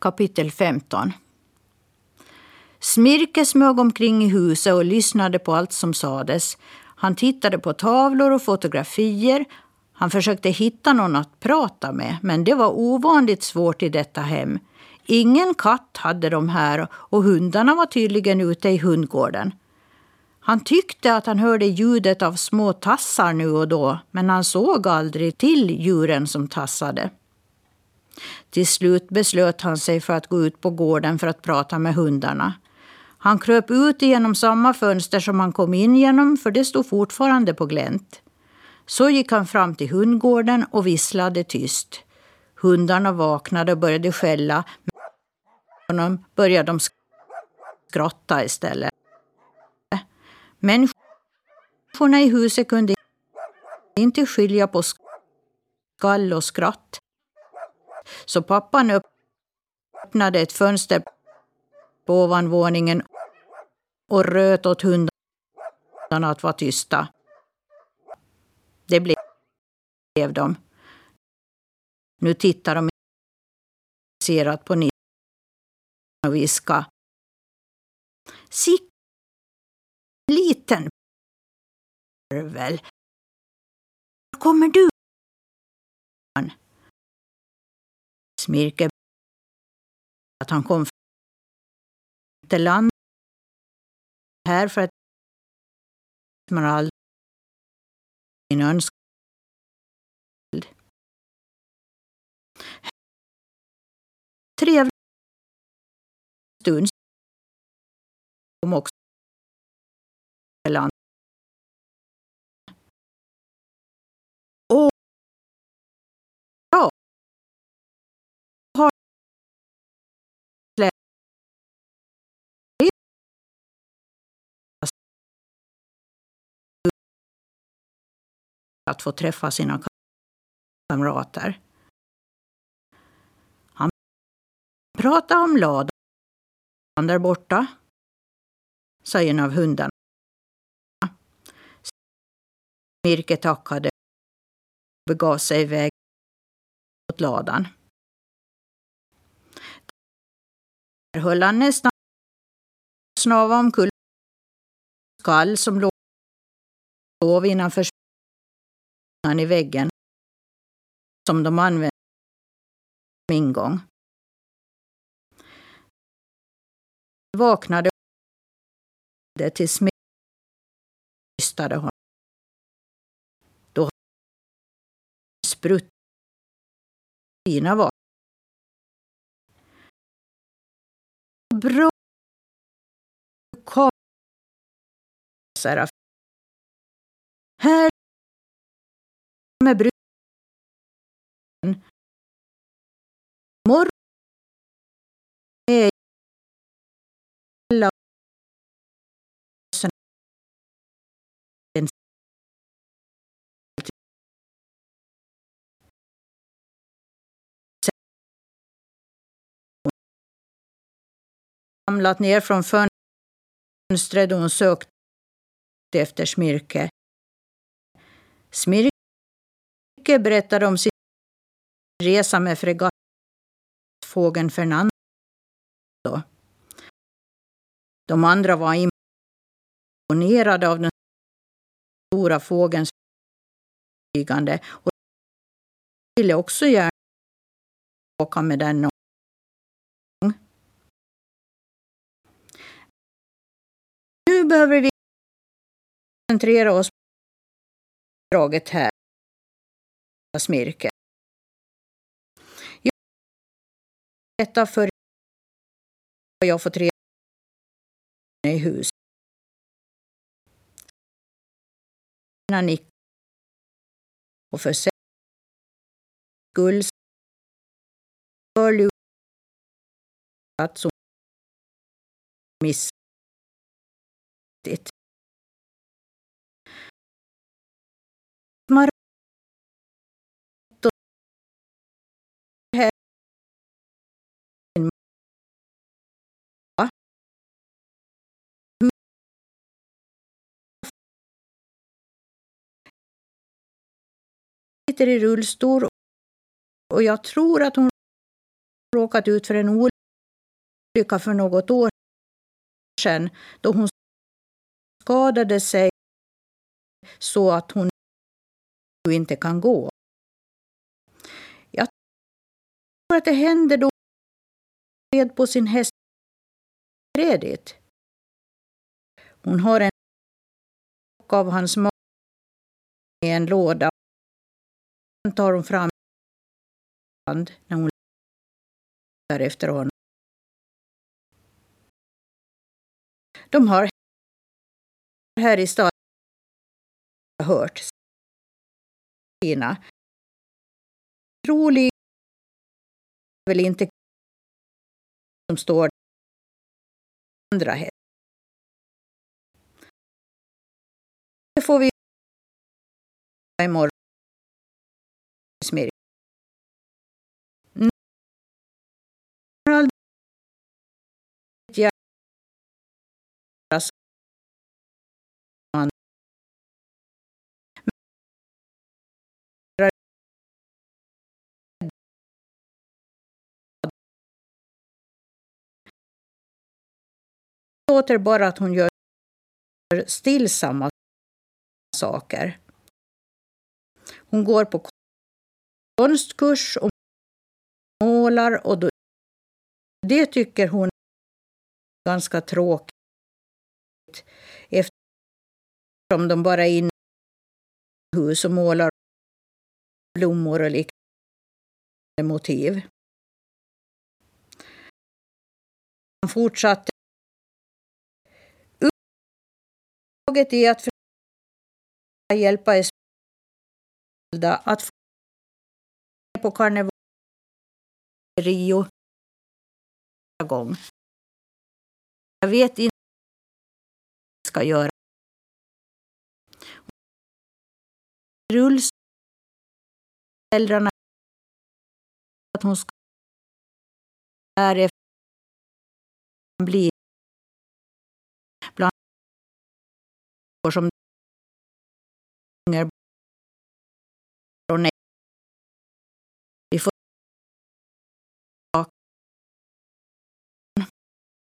Kapitel 15 Smirke smög omkring i huset och lyssnade på allt som sades. Han tittade på tavlor och fotografier. Han försökte hitta någon att prata med, men det var ovanligt svårt i detta hem. Ingen katt hade de här och hundarna var tydligen ute i hundgården. Han tyckte att han hörde ljudet av små tassar nu och då, men han såg aldrig till djuren som tassade. Till slut beslöt han sig för att gå ut på gården för att prata med hundarna. Han kröp ut genom samma fönster som han kom in genom, för det stod fortfarande på glänt. Så gick han fram till hundgården och visslade tyst. Hundarna vaknade och började skälla. Men började de skratta istället. Människorna i huset kunde inte skilja på skall och skratt. Så pappan öppnade ett fönster på ovanvåningen och röt åt hundarna att vara tysta. Det blev de. Nu tittar de intresserat på Nisse och viskar. Sick liten parvel. Var kommer du? Smirke att han kom till land här för att Esmeralda sin önskan. Trevlig stund kom också till land. Att få träffa sina kamrater. Han pratade om ladan där borta, sa en av hundarna. Mirke tackade och begav sig iväg mot ladan. Där höll han nästan snava omkull skall som låg innanför i väggen som de använde som ingång. Vaknade det till smystade honom. Då sprutt fina var. Bra kom Seraf. Här med bruden. Morgon är ramlat ner från fönstret och hon sökte efter Smirke. Smirke berättade om sin resa med fregattfågeln Fernando. De andra var imponerade av den stora fågelns flygande och ville också gärna åka med den någon gång. Nu behöver vi koncentrera oss på draget här, Smirke. Detta för jag fått reda i hus. Och för skull för att så missat. Sitter i rullstol och jag tror att hon råkat ut för en olycka för något år sedan då hon skadade sig så att hon inte kan gå. Jag tror att det hände då hon red på sin häst Edith. Hon har en av hans mat i en låda. Sen tar hon fram när hon letar efter honom. De har här i staden hört sina. Troligen väl inte som står andra hästar. Det får vi imorgon. Smir. låter bara att hon gör stillsamma saker. Hon går på konstkurs och målar och då, det tycker hon är ganska tråkigt eftersom de bara är inne i hus och målar blommor och liknande motiv. Han fortsatte Uppdraget är att försöka hjälpa Esmeralda att få på karneval i Rio gång. Jag vet inte vad jag ska göra. Rullstol. Föräldrarna att hon ska därefter bli bland som